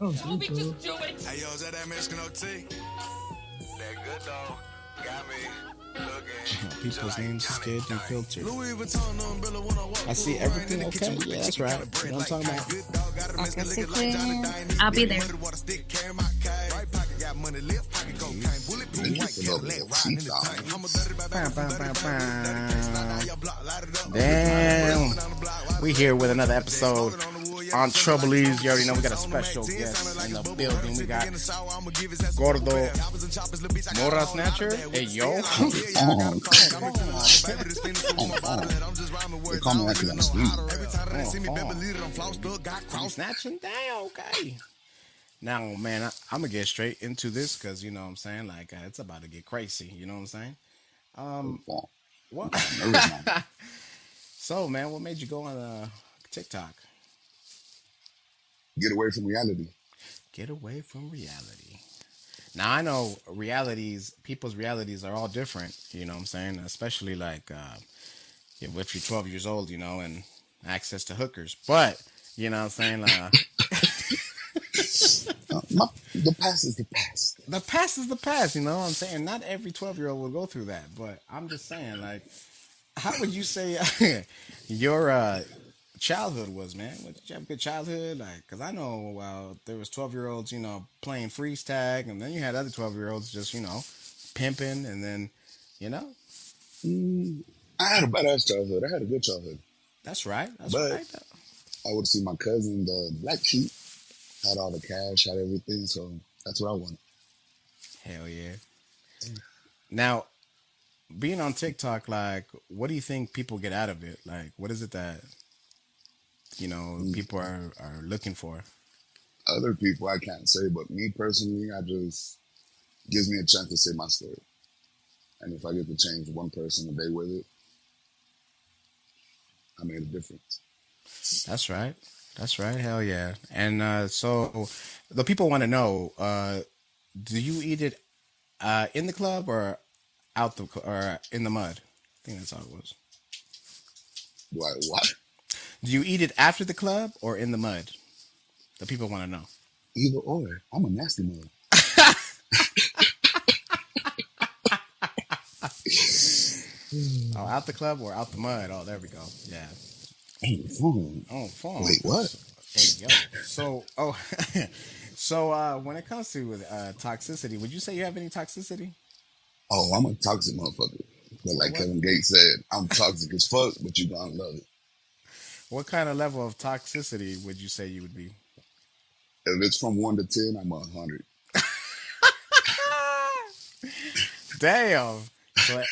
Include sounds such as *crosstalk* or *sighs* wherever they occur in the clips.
Oh, Toby, bro. just do it. Hey, yo, is that that Mexican OT? That good though. Got me looking. *laughs* People's names is good and filtered. Louis Vuitton umbrella when I walk I see everything in the okay. Yeah, that's right. You know what I'm like talking ice. about? Good dog, got a Mexican Okay, liquor like Johnny chicken. Dine. I'll be there. money, water stick, carry my cane. Right pocket got money, left pocket cocaine. Bulletproof Niggas white still over Cadillac, there. riding in the Cheap tank. dog. I'm a dirty baby, Bow, I'm bow, a dirty bow, baby, dirty baby, slide down bow. your block, light it up. Damn. We here with another episode on Troublese. You already know we got a special guest in the building. We got Gordo Mora Snatcher. Hey, yo. Oh, come on. They call me after I'm asleep. I'm snatching down, okay. Now, man, I, I'm gonna get straight into this because you know what I'm saying. Like, uh, it's about to get crazy. You know what I'm saying? Um, what? *laughs* so, man, what made you go on uh, TikTok? Get away from reality. Get away from reality. Now I know realities, people's realities are all different. You know what I'm saying? Especially like uh, if you're 12 years old, you know, and access to hookers. But you know what I'm saying? Uh, *laughs* Uh, my, the past is the past. *laughs* the past is the past. You know what I'm saying? Not every 12 year old will go through that. But I'm just saying, like, how would you say *laughs* your uh, childhood was, man? What, did you have a good childhood? Like, cause I know uh, there was 12 year olds, you know, playing freeze tag, and then you had other 12 year olds just, you know, pimping, and then, you know, Mm, I had a badass childhood. I had a good childhood. that's right. That's But- right. I would see my cousin, the black sheep, had all the cash, had everything. So that's what I wanted. Hell yeah. Now, being on TikTok, like, what do you think people get out of it? Like, what is it that, you know, people are, are looking for? Other people, I can't say, but me personally, I just gives me a chance to say my story. And if I get to change one person a day with it, I made a difference. That's right. That's right. Hell yeah. And uh, so the people want to know: uh, Do you eat it uh, in the club or out the or in the mud? I think that's how it was. Do I what? Do you eat it after the club or in the mud? The people want to know. Either or. I'm a nasty mother. *laughs* Oh, out the club or out the mud? Oh, there we go. Yeah. Hey, phone. Oh, phone. Wait, what? Hey, yo. So, oh, *laughs* so uh, when it comes to uh, toxicity, would you say you have any toxicity? Oh, I'm a toxic motherfucker. But like What? Kevin Gates said, I'm toxic as fuck, but you gonna love it. What kind of level of toxicity would you say you would be? If it's from one to ten, I'm a hundred. *laughs* Damn. *laughs*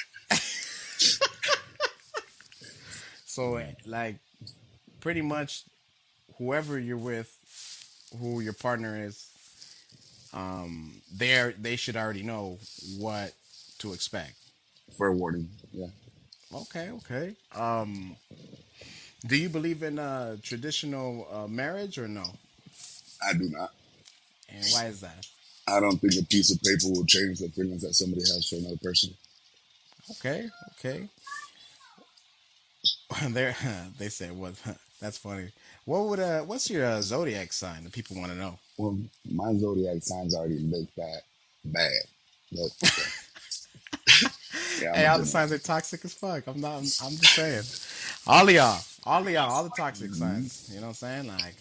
So, so like, pretty much, whoever you're with, who your partner is, um, they they should already know what to expect. Fair warning. Yeah. Okay, okay. Um, do you believe in uh, traditional uh, marriage or no? I do not. And why is that? I don't think a piece of paper will change the feelings that somebody has for another person. Okay, okay. *laughs* There, *laughs* they say what? *laughs* That's funny. What would uh? What's your uh, zodiac sign? The people want to know. Well, my zodiac signs already look that bad. But, yeah, Hey, all the signs are toxic as fuck. I'm not. I'm, I'm just saying. All y'all, all of y'all, all the toxic signs. You know what I'm saying? Like,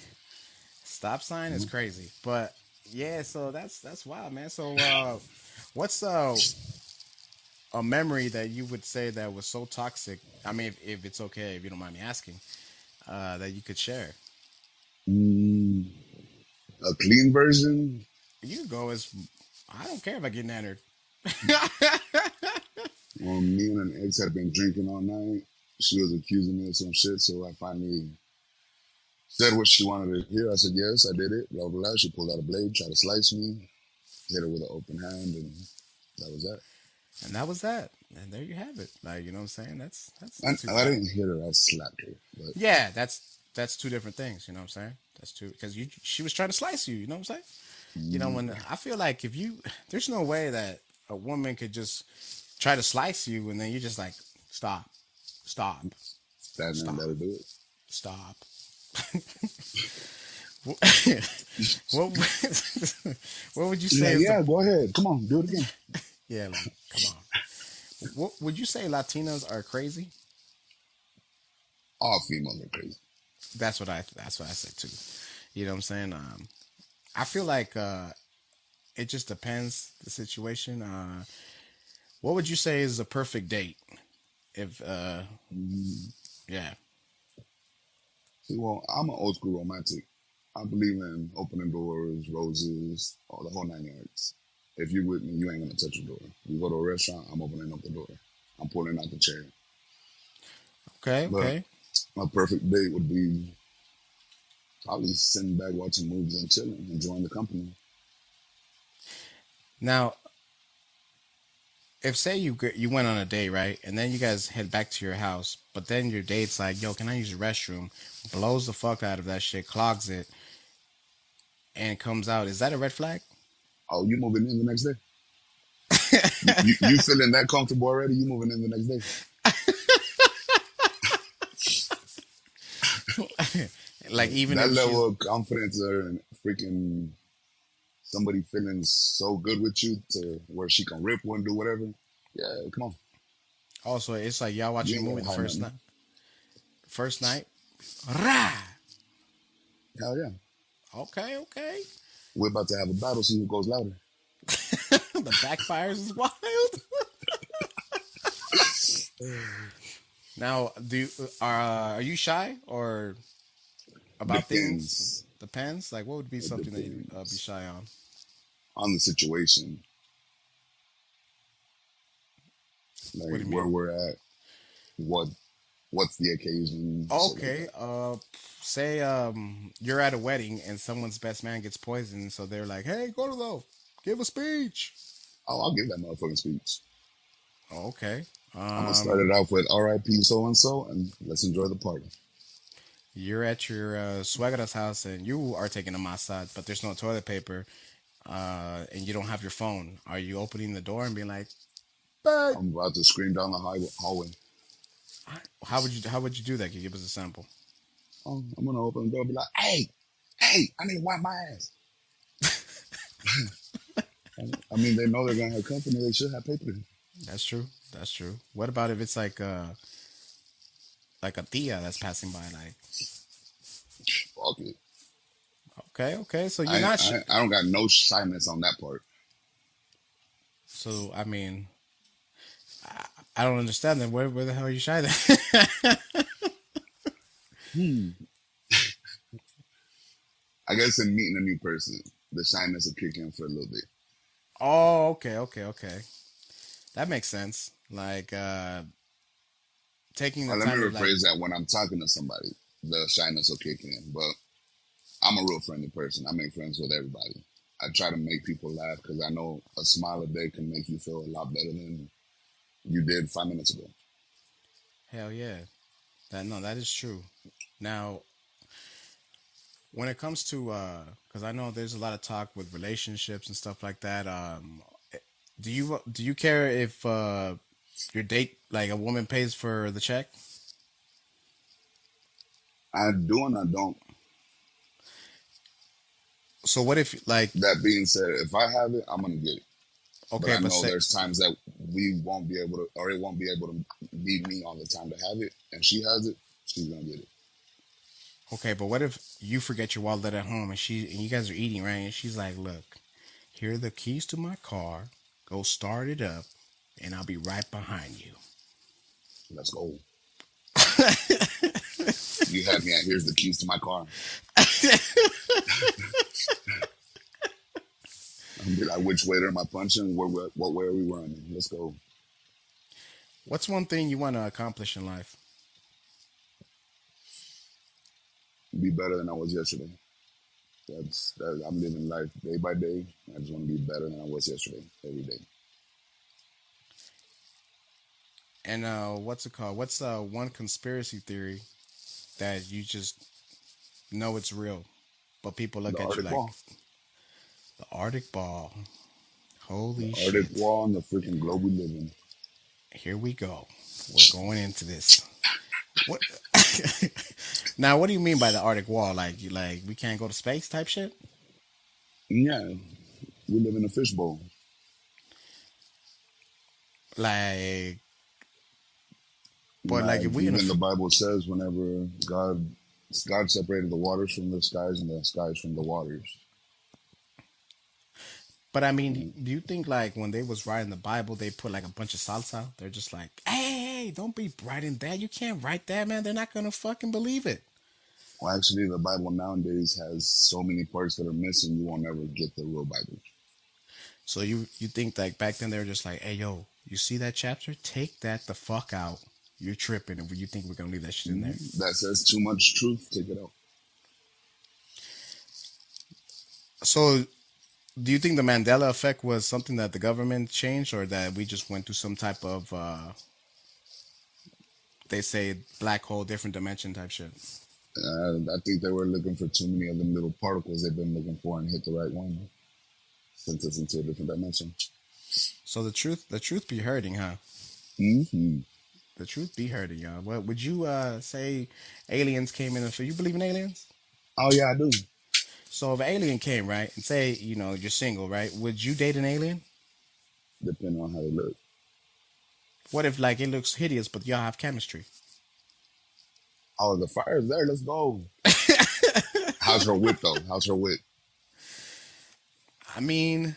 stop sign is crazy. But yeah, so that's that's wild, man. So, uh, what's uh a memory that you would say that was so toxic? I mean, if, if it's okay, if you don't mind me asking, uh, that you could share. Mm, a clean version. You go as I don't care if I get nannered. *laughs* Well, me and an ex had been drinking all night. She was accusing me of some shit, so I finally said what she wanted to hear. I said, yes, I did it, blah, blah, blah. She pulled out a blade, tried to slice me, hit her with an open hand, and that was that. And that was that. And there you have it. Like, you know what I'm saying? That's that's I, I didn't hit her, I slapped her. But Yeah, that's that's two different things, you know what I'm saying? That's two because you she was trying to slice you, you know what I'm saying? You know, when I feel like if you there's no way that a woman could just try to slice you and then you just like stop. Stop. that Stop. her do it. Stop. *laughs* *laughs* what *laughs* what, would you say? is yeah, the, go ahead. Come on, do it again. yeah, like come on. What would you say Latinos are crazy? All females are crazy. That's what I that's what I said too. You know what I'm saying? Um, I feel like uh, it just depends the situation. Uh, what would you say is a perfect date? If uh, yeah, See, well, I'm an old school romantic. I believe in opening doors, roses, all the whole nine yards. If you're with me, you ain't gonna touch the door. You go to a restaurant, I'm opening up the door. I'm pulling out the chair. okay, But okay. my perfect date would be probably sitting back watching movies and chilling, enjoying the company. Now, if say you you went on a date, right, and then you guys head back to your house, but then your date's like, "Yo, can I use the restroom?" Blows the fuck out of that shit, clogs it, and comes out. Is that a red flag? Oh, you moving in the next day? You, you feeling that comfortable already? You moving in the next day? *laughs* like even that level of confidence or freaking somebody feeling so good with you to where she can rip one, do whatever. Yeah, come on. Also, it's like y'all watching a movie the first night. First night, rah. Hell yeah. Okay, okay. We're about to have a battle, see who goes louder. *laughs* the backfires is wild. *laughs* now, do you, are are you shy or about things? Depends Depends. Like, what would be something that you uh, be shy on? On the situation. What Like where mean? we're at, what what's the occasion. Okay. Uh, say um you're at a wedding and someone's best man gets poisoned, so they're like, "Hey, go to the give a speech." Oh, I'll give that motherfucking speech. Okay. I'm gonna Um, start it off with R.I.P. so and so, and let's enjoy the party. you're at your uh, suegra's house and you are taking a massage, but there's no toilet paper, uh, and you don't have your phone. Are you opening the door and being like? I'm about to scream down the high- hallway. How would you How would you do that? Can you give us a sample? Oh, I'm gonna open the door and be like, hey, hey, I need to wipe my ass. *laughs* I mean, they know they're gonna have company. They should have paper. That's true. That's true. What about if it's like uh like a tia that's passing by? Like, Fuck it. Okay, okay, so you're I, not. Sh- I, I don't got no shyness on that part. so I mean, I, I don't understand then. Where where the hell are you shy then? Hmm. *laughs* I guess in meeting a new person, the shyness will kick in for a little bit. oh, okay, okay, okay. That makes sense. Like uh taking the let me to, like, rephrase that. When I'm talking to somebody, the shyness will kick in. But I'm a real friendly person. I make friends with everybody. I try to make people laugh because I know a smile a day can make you feel a lot better than you did five minutes ago. Hell yeah. That no, that is true. Now, when it comes to uh cuz I know there's a lot of talk with relationships and stuff like that, um do you do you care if uh your date like a woman pays for the check? I do and I don't. So what if like That being said, if I have it, I'm gonna get it. Okay, but I but know say, there's times that we won't be able to, or it won't be able to be me all the time to have it, and she has it, she's gonna get it. okay, but what if you forget your wallet at home and she and you guys are eating right and she's like, "Look, here are the keys to my car. Go start it up and I'll be right behind you." Let's go. *laughs* you had me at here's the keys to my car. I'll be like, which waiter am I punching? Where, where, what way are we running? Let's go. What's one thing you want to accomplish in life? Be better than I was yesterday. That's that, I'm living life day by day. I just want to be better than I was yesterday, every day. And uh, what's it called? What's uh, one conspiracy theory that you just know it's real, but people look The at Arctic you like Wall, the Arctic Ball? Holy the Arctic shit! Wall, and the freaking globe we live in. Here we go. We're going into this. What? *laughs* Now, what do you mean by the Arctic wall? Like, you like we can't go to space type shit? Yeah, we live in a fishbowl. Like, but like if we in even the Bible says, whenever God God separated the waters from the skies and the skies from the waters. but I mean, do you think like when they was writing the Bible, they put like a bunch of salsa? They're just like, hey, hey, don't be writing that. You can't write that, man. They're not gonna fucking believe it. Well, actually, the Bible nowadays has so many parts that are missing. You won't ever get the real Bible. So you you think like back then they were just like, hey, yo, you see that chapter? Take that the fuck out. You're tripping, and you think we're gonna leave that shit in there? That says too much truth. Take it out. So, do you think the Mandela effect was something that the government changed, or that we just went through some type of, uh, they say, black hole, different dimension type shit? Uh, I think they were looking for too many of them little particles they've been looking for and hit the right one. Sent us into a different dimension. So the truth, the truth be hurting, huh? hmm The truth be hurting, y'all. What would you uh, say? Aliens came in, and so you believe in aliens? Oh yeah, I do. So if an alien came, right, and say, you know, you're single, right? Would you date an alien? Depending on how they look. What if like it looks hideous, but y'all have chemistry? Oh, the fire's there. Let's go. *laughs* How's her wit though? How's her wit? I mean,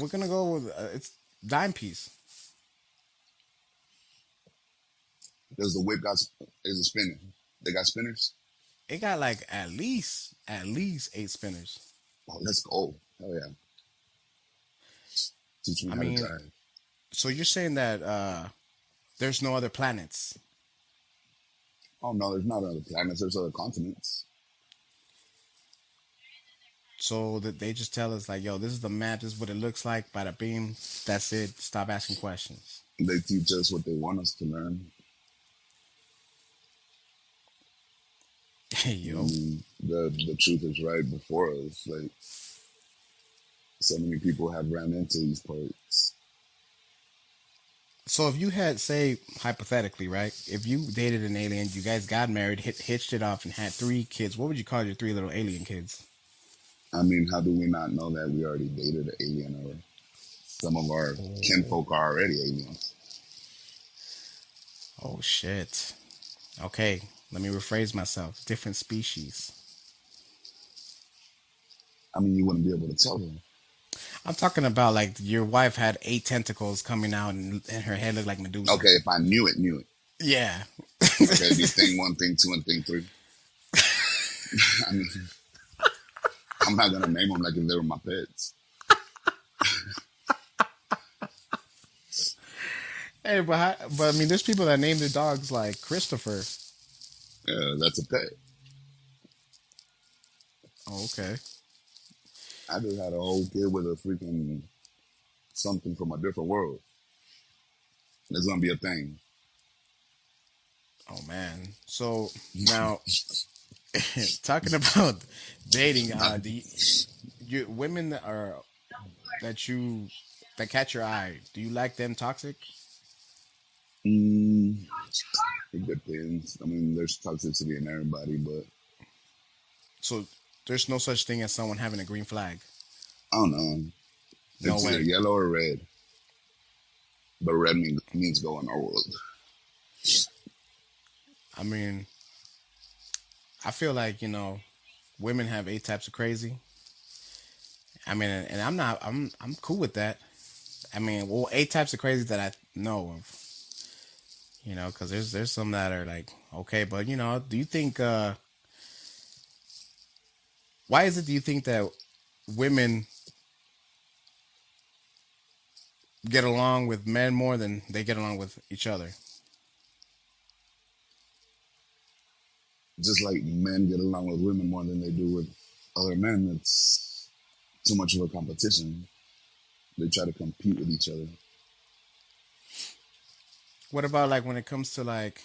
we're gonna go with uh, it's dime piece. Does the whip got is it spinning? They got spinners. It got like at least at least eight spinners. Oh, let's go. Hell yeah. Teach me I how mean- to drive. So you're saying that uh there's no other planets. Oh no, there's not other planets. There's other continents. So that they just tell us like, yo, this is the map, this is what it looks like, bada beam, that's it. Stop asking questions. They teach us what they want us to learn. Yo. The the truth is right before us. Like so many people have ran into these parts. So if you had say hypothetically, right? If you dated an alien, you guys got married, hit, hitched it off and had three kids, what would you call your three little alien kids? I mean, how do we not know that we already dated an alien or some of our oh. kinfolk are already aliens? Oh shit. Okay, let me rephrase myself. Different species. I mean, you wouldn't be able to tell them. I'm talking about like your wife had eight tentacles coming out and, and her head looked like Medusa. Okay, if I knew it, knew it. Yeah. Okay, be thing *laughs* one, thing two, and thing three. *laughs* I mean, I'm not gonna name them like if they were my pets. Hey, but but I mean, there's people that name their dogs like Christopher. Yeah, that's a pet. Oh, okay. I just had a whole kid with a freaking something from a different world. It's gonna be a thing. Oh man. So now, *laughs* talking about dating, uh, do you, you women that are that you that catch your eye? Do you like them toxic? Mm, it depends. I mean, there's toxicity in everybody, but So there's no such thing as someone having a green flag. I don't know. No it's way. either yellow or red. But red mean, means going old. I mean, I feel like you know, women have eight types of crazy. I mean, and I'm not. I'm I'm cool with that. I mean, well, eight types of crazy that I know of. You know, because there's there's some that are like okay, but you know, do you think? uh Why is it? Do you think that women get along with men more than they get along with each other? Just like men get along with women more than they do with other men, it's too much of a competition. They try to compete with each other. What about like when it comes to like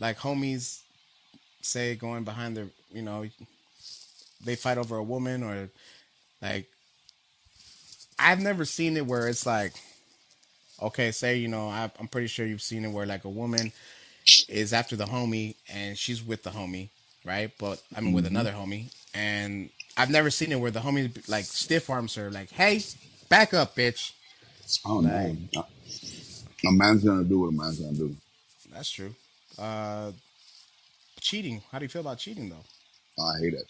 like homies say going behind their you know they fight over a woman or like I've never seen it where it's like okay say you know I, I'm pretty sure you've seen it where like a woman is after the homie and she's with the homie, right? But I mean with Mm-hmm. another homie, and I've never seen it where the homie like stiff arms her, like, "Hey, back up, bitch." I don't know. A man's gonna do what a man's gonna do. That's true. Uh, cheating. How do you feel about cheating though? I hate it.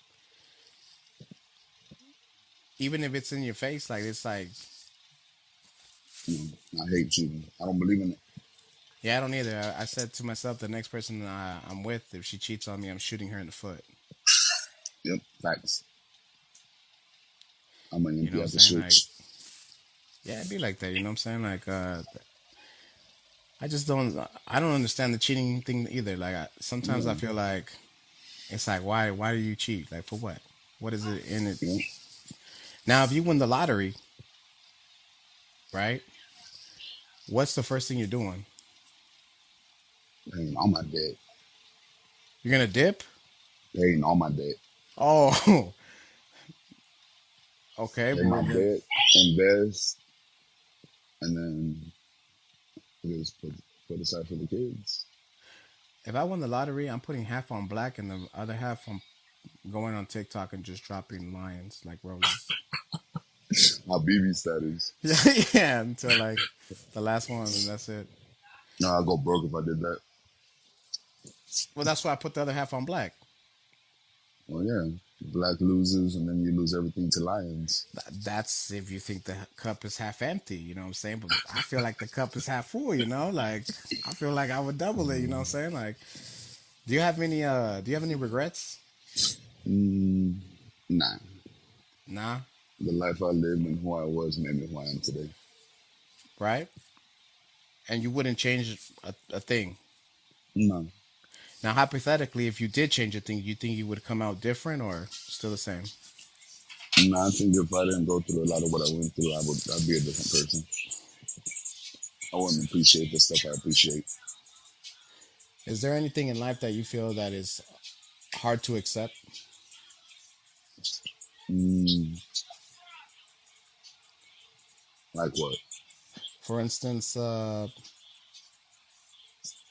Even if it's in your face, like it's like, You I hate cheating. I don't believe in it. yeah, I don't either. I, I said to myself, the next person I, I'm with, if she cheats on me, I'm shooting her in the foot. *laughs* Yep, facts. I'm gonna You know out what the I'm saying? Like, yeah, it'd be like that. You know what I'm saying? Like, uh, I just don't. I don't understand the cheating thing either. Like, I, sometimes I feel like it's like, why? Why do you cheat? Like, for what? What is it in it? Now, if you win the lottery, right? What's the first thing you're doing? Paying all my debt. You're gonna dip? Paying all my debt. Oh, *laughs* okay. Pay my debt, invest, and then just put put aside for the kids. If I won the lottery, I'm putting half on black and the other half on going on TikTok and just dropping lions like roses. *laughs* My BB status. yeah, *laughs* yeah, until like the last one, and that's it. No, I'd go broke if I did that. Well, that's why I put the other half on black. Well, yeah, black loses, and then you lose everything to lions. That's if you think the cup is half empty, you know what I'm saying? But I feel like the cup is half full, you know? Like I feel like I would double it, you know what I'm saying? Like do you have any uh do you have any regrets? Mm, nah, Nah, the life I lived and who I was made me who I am today. right? And you wouldn't change a, a thing. No, Now hypothetically, if you did change a thing, you think you would come out different or still the same? no, I think if I didn't go through a lot of what I went through, I would I'd be a different person. I wouldn't appreciate the stuff I appreciate. Is there anything in life that you feel that is hard to accept? Mm, like what? For instance, uh,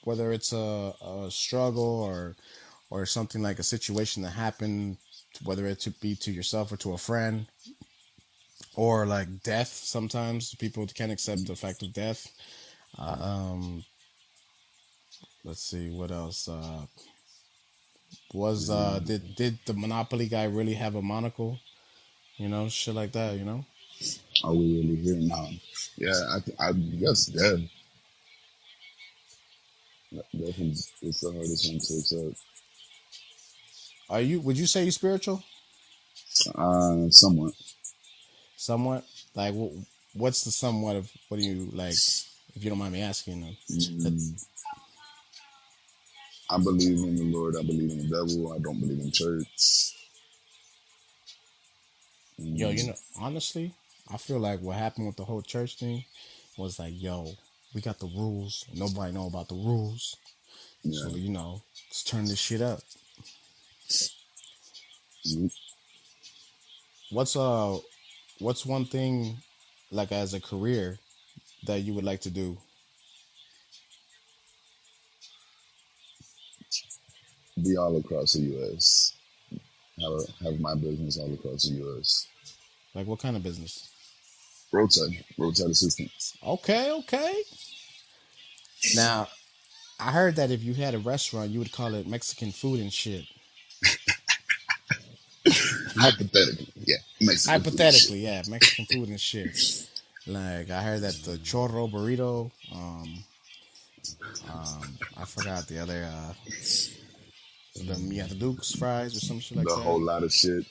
whether it's a, a struggle or or something like a situation that happened, whether it to be to yourself or to a friend, or like death. Sometimes people can't accept the fact of death. Um, let's see what else. Uh, was uh, did did the Monopoly guy really have a monocle? You know, shit like that. You know. Are we really here now? Yeah, I, I guess death. Death is it's the hardest one to accept. Are you? Would you say you're spiritual? Uh, somewhat. Somewhat. Like, wh- what's the somewhat of? What do you like? If you don't mind me asking them. Mm, I believe in the Lord. I believe in the devil. I don't believe in church. Yo, Mm, you know, honestly, I feel like what happened with the whole church thing was like, yo, we got the rules. Nobody know about the rules. yeah. So you know, let's turn this shit up. What's uh, what's one thing, like as a career, that you would like to do? Be all across the U.S. Have a, have my business all across the U.S. Like, what kind of business? Roadside, roadside assistance. Okay, okay. Now, I heard that if you had a restaurant, you would call it Mexican food and shit. *laughs* Hypothetically, yeah. Mexican food. Hypothetically, yeah, Mexican food and shit. Like I heard that the chorro burrito, um, um, I forgot the other, uh, the yeah, the Duke's fries or some shit like the that. The whole lot of shit.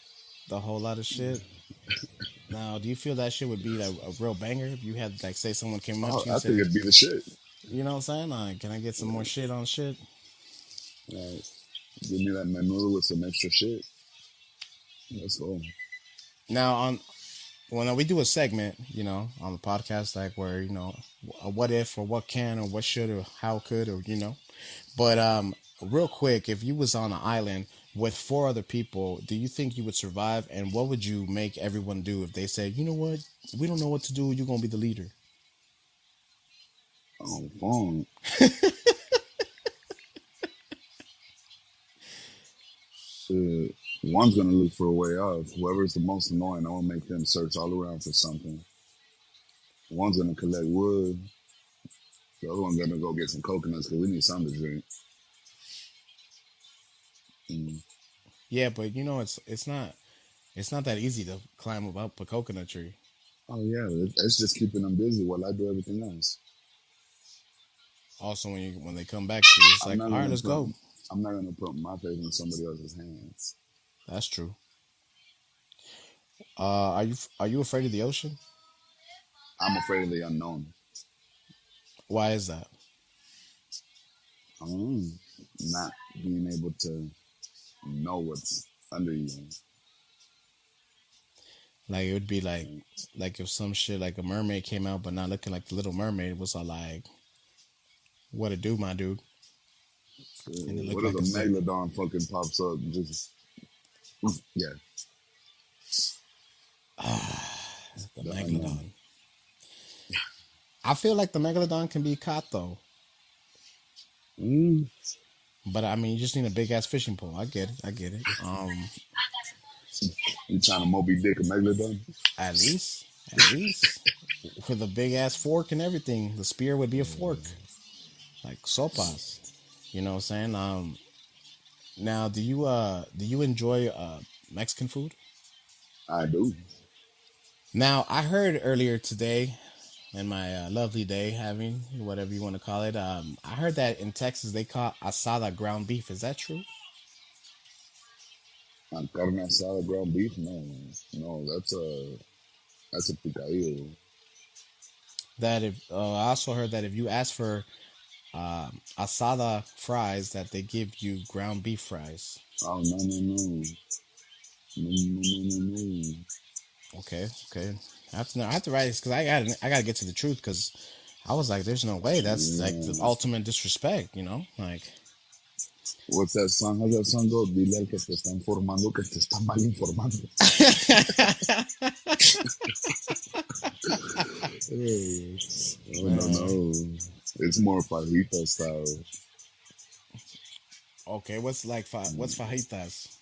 the whole lot of shit. Now, do you feel that shit would be like a real banger if you had like say someone came up Oh, to you I think said, it'd be the shit. you know what I'm saying? Like, can I get some more shit on shit? Like, give me that menudo with some extra shit. Let's go. Now on when we do a segment, you know, on the podcast, like where you know, a what if or what can or what should or how could or you know, but um, real quick, if you was on an island with four other people, do you think you would survive? And what would you make everyone do if they said, you know what, we don't know what to do, you're gonna be the leader? Oh, wrong. Shit. One's gonna look for a way out. Whoever's the most annoying, I'm gonna make them search all around for something. One's gonna collect wood. The other one's gonna go get some coconuts because we need something to drink. Mm. Yeah, but you know it's it's not it's not that easy to climb up a coconut tree. Oh yeah, it's just keeping them busy while I do everything else. Also, when you when they come back to you, it's I'm like, all right, let's put go. I'm not gonna put my faith in somebody else's hands. That's true. Uh, are you are you afraid of the ocean? I'm afraid of the unknown. Why is that? Um, not being able to know what's under you. Like it would be like like if some shit like a mermaid came out but not looking like the Little Mermaid was all like, what it do, my dude? And it What looked if like a megalodon fucking pops up? and Just yeah, *sighs* The megalodon. I feel like the megalodon can be caught though, mm, but I mean, you just need a big ass fishing pole. I get it. I get it. Um, you trying to Moby Dick a megalodon? at least, at least with a big ass fork and everything, the spear would be a fork, like sopas. You know what I'm saying? Um, now, do you uh do you enjoy uh Mexican food? I do. Now, I heard earlier today, and my uh, lovely day having, whatever you want to call it. Um, I heard that in Texas they call asada ground beef. Is that true? I'm carne asada ground beef? No, no, that's a that's a picayo. That if uh, I also heard that if you ask for uh, asada fries, that they give you ground beef fries. Oh no no no no no no no! Okay okay. I have to know. I have to write this because I got I got to get to the truth because I was like, "There's no way. That's like the mm. ultimate disrespect." You know, like What's that song? How's that song go? Dile al que te está informando que te está mal informando. Hey, *laughs* oh *laughs* no no, it's more fajita style. okay, what's like fa- what's mm. fajitas?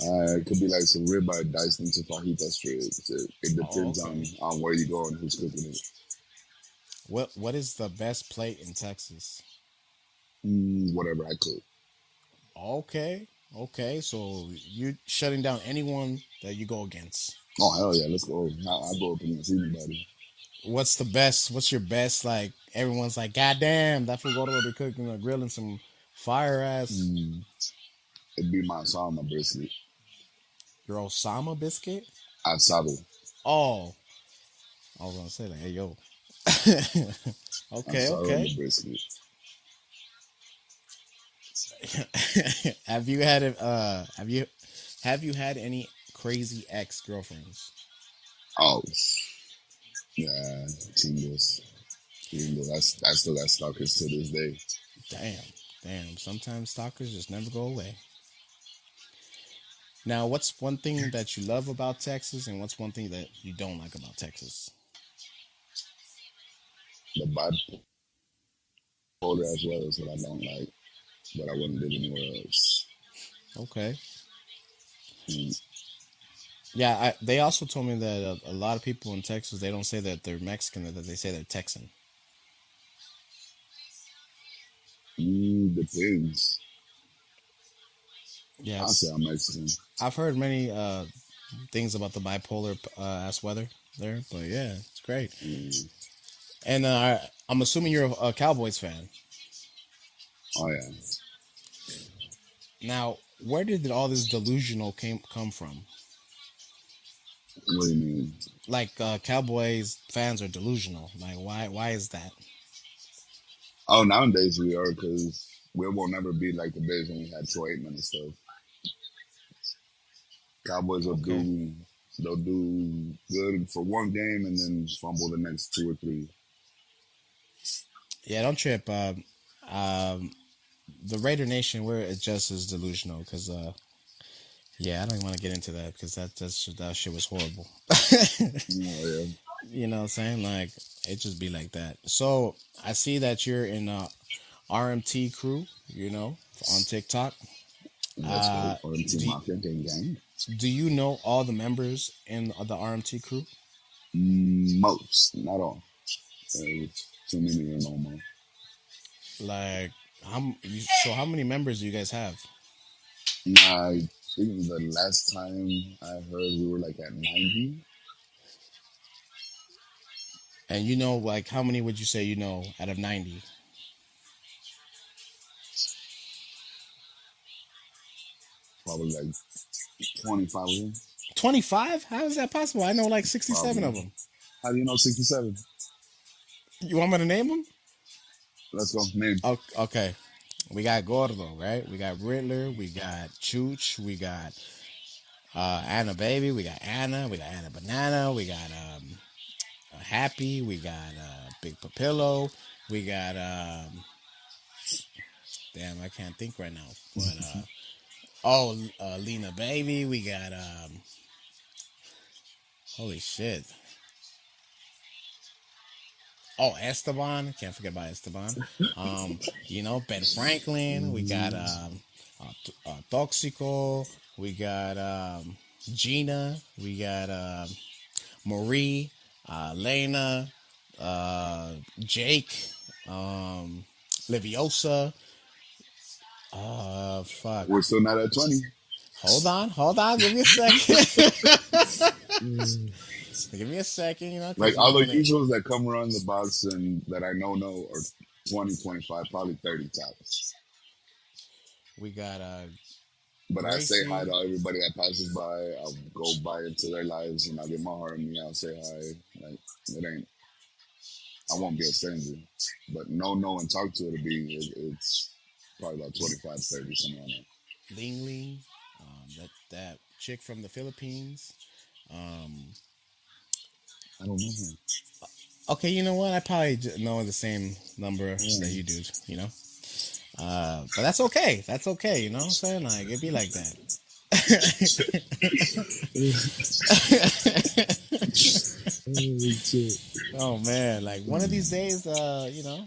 Uh, it could be like some ribeye diced into fajita strips. It, it depends Oh, okay. on on where you go and who's cooking it. What what is the best plate in Texas? Mm, whatever I cook. Okay, okay. So you shutting down anyone that you go against. Oh hell yeah, let's go. I, I go up against anybody. What's the best? What's your best? Like everyone's like, God damn, that fool will be cooking or grilling some fire ass Mm, it'd be my sama brisket. Your Osama biscuit. Asado. Oh, I was gonna say like, hey yo. *laughs* okay, Asado okay. brisket. *laughs* have you had a uh have you have you had any crazy ex girlfriends? Oh, yeah, chingos. Chingos. That's I still got stalkers to this day. Damn, damn. Sometimes stalkers just never go away. Now, what's one thing that you love about Texas, and what's one thing that you don't like about Texas? The bipolar as well is what I don't like, but I wouldn't live anywhere else. Okay. Mm, Yeah, I, they also told me that a, a lot of people in Texas they don't say that they're Mexican, that they say they're Texan. mm, depends. Yeah, I say I'm Mexican. I've heard many uh, things about the bipolar uh, ass weather there, but yeah, it's great. Mm. And uh, I'm assuming you're a, a Cowboys fan. Oh yeah. Now, where did all this delusional came come from? What do you mean? Like uh, Cowboys fans are delusional. Like, why? Why is that? Oh, nowadays we are because we will never be like the days when we had Troy Aikman and stuff. Cowboys will Okay. do they'll do good for one game and then fumble the next two or three. Yeah, don't trip. Um, um, the Raider Nation, we're just as delusional because, uh, yeah, I don't even want to get into that because that that shit, that shit was horrible. *laughs* Oh yeah. you know what I'm saying? Like, it just be like that. So I see that you're in a RMT crew, you know, on TikTok. That's Uh. RMT do, Mafia gang gang. do you know all the members in the RMT crew? Mm, Most, not all. Too many know more. Like, how, so how many members do you guys have? I think the last time I heard we were like at 90. And you know, like, how many would you say you know out of 90? Probably like 25 of them. 25? How is that possible? I know like 67 of them. How do you know 67? You want me to name them? Let's go. Name. Okay. We got Gordo, right? We got Riddler. We got Chooch. We got uh, Anna Baby. We got Anna. We got Anna Banana. We got um, uh, Happy. We got uh, Big Papillo. We got um, damn, I can't think right now. But uh, *laughs* oh, uh, Lena Baby. We got um, holy shit. Oh, Esteban. Can't forget about Esteban. Um, you know, Ben Franklin. We got um, uh, uh, Toxico. We got um, Gina. We got um, Marie, uh, Lena, uh, Jake, um, Liviosa. Uh, fuck. We're still not at 20. Hold on, hold on. Give me a second. *laughs* Give me a second. You know, Like all the usuals that come around the box and that I know know are 20, 25, probably 30 tops. we got uh, But I say hi to everybody that passes by. I'll go by into their lives and I'll get my heart in me. I'll say hi. Like it ain't. I won't be a stranger. But no, no, and talk to it to be. It, it's probably about 25, 30, something like that. Ling Ling, um, that that chick from the Philippines. Um, I don't know him. okay, you know what? I probably know the same number that you do. You know, uh, but that's okay. That's okay. You know what I'm saying? Like it'd be like that. *laughs* *laughs* oh man, like one of these days, uh, you know,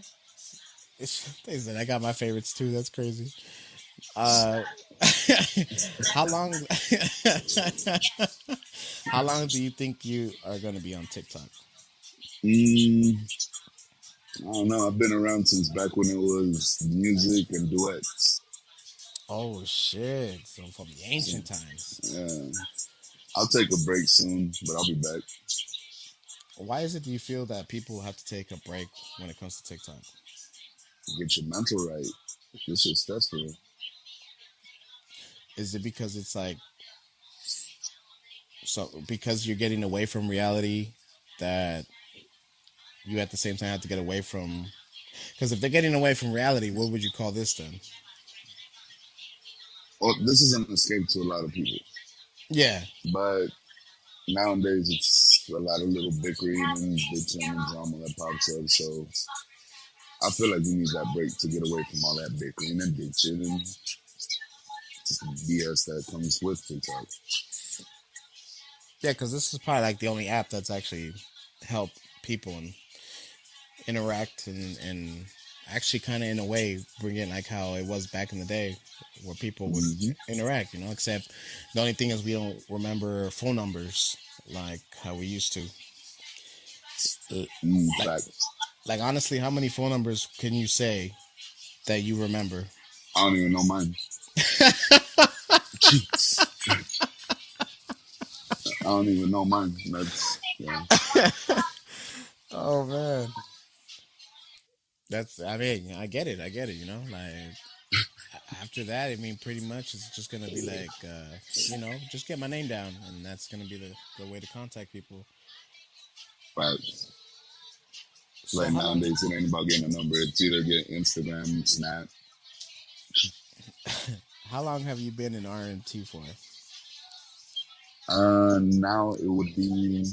days that I got my favorites too. That's crazy. Uh, *laughs* how long? *laughs* how long do you think you are going to be on TikTok? Mm, I don't know. I've been around since back when it was music and duets. Oh shit! So from the ancient times. Yeah. I'll take a break soon, but I'll be back. Why is it? Do you feel that people have to take a break when it comes to TikTok? Get your mental right. This is stressful. Is it because it's like so because you're getting away from reality that you at the same time have to get away from because if they're getting away from reality, what would you call this then? Well, this is an escape to a lot of people. Yeah, But nowadays it's a lot of little bickering and bitching and drama that pops up. So I feel like you need that break to get away from all that bickering and bitching and BS that comes with TikTok. yeah, because this is probably like the only app that's actually helped people and interact and and actually kind of in a way bring it like how it was back in the day where people would Mhm. interact you know except the only thing is we don't remember phone numbers like how we used to Mm, Like-. Like honestly how many phone numbers can you say that you remember I don't even know mine. *laughs* I don't even know mine. That's yeah. *laughs* oh man that's i mean i get it i get it you know like after that i mean pretty much it's just gonna be like uh you know just get my name down and that's gonna be the, the way to contact people Facts. Like nowadays, it ain't about getting a number. It's either get Instagram, Snap. *laughs* how long have you been in rmt for Uh, now it would be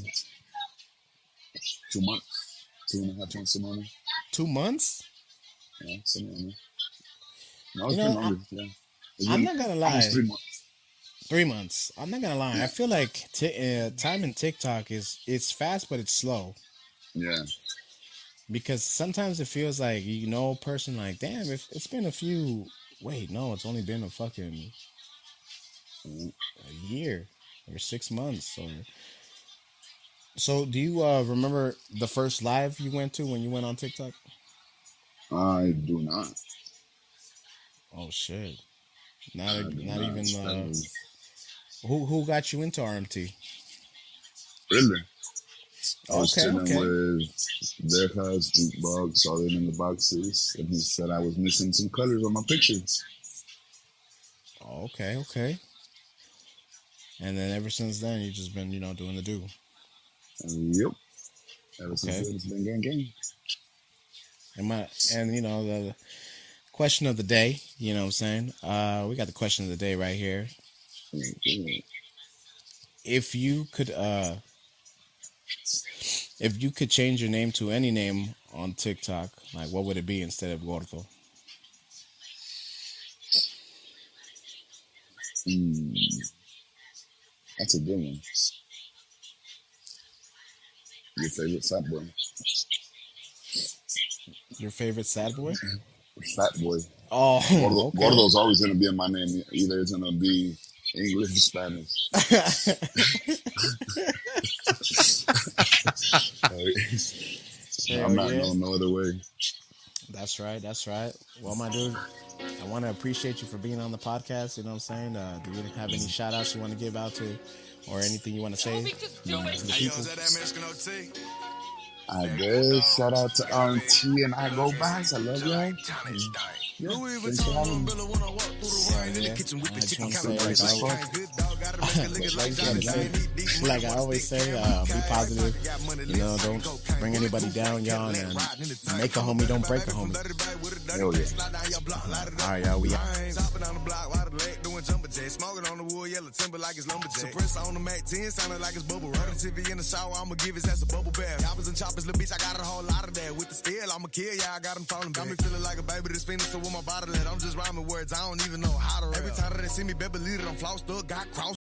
two months, two and a half months, somewhere. two months Yeah, somewhere. No, it's You been know, longer. yeah, it's i'm been not gonna lie three months. three months i'm not gonna lie i feel like t- uh, time in tiktok is it's fast but it's slow Yeah, because sometimes it feels like you know a person like damn if it's been a few wait no it's only been a fucking a year or six months or. So, do you uh, remember the first live you went to when you went on TikTok? I do not. Oh shit! Not do not not. even uh, who who got you into RMT? really. I was Okay, chilling okay. with their house, jukebox, saw them in the boxes, and he said I was missing some colors on my pictures. Okay, okay. And then ever since then, you've just been, you know, doing the do. Yep. Ever since Okay. then, it's been gang gang. And my and you know the question of the day. You know what I'm saying? Uh, we got the question of the day right here. Mhm. If you could, uh, if you could change your name to any name on TikTok, like what would it be instead of Gordo? Mm. That's a good one. Your favorite fat boy. Your favorite sad boy? Fat boy. Oh, *laughs* Gordo, okay. Gordo's always gonna be in my name. Either it's gonna be English or Spanish. *laughs* Hell *laughs* I'm not yeah. no no other way. That's right. That's right. Well, my dude, I want to appreciate you for being on the podcast. You know what I'm saying? Uh, do you have any shout outs you want to give out to or anything you want to say to the people? is that that Mexican OT? I guess shout out to RT and I go backs. I love y'all. Yeah, Louis thanks for having me. Vuitton, Bella when I walk through the rain in the yeah. kitchen with I the just chicken wanna kind say, of like, I- Good dog, gotta make it look it like Johnny Jane. Deep, deep, like I always say, uh, be positive. You know, don't bring anybody down, y'all, and make a homie, don't break a homie. Hell yeah. All right, y'all. We out. Hopping on the block while the leg doing jumper jacks. Smoking on the wood, yellow timber like it's lumberjack. Suppress on the Mac 10, sounding like it's bubble wrap. TV in the shower, I'ma give his ass a bubble bath. Choppers and choppers, little bitch, I got a whole lot of that. With the steel, I'ma kill ya, I got him falling back. Got me feeling like a baby that's finished, so with my bottle at, I'm just rhyming words, I don't even know how to rap. Every time that they see me, better believe it, I'm flossed up, got crossed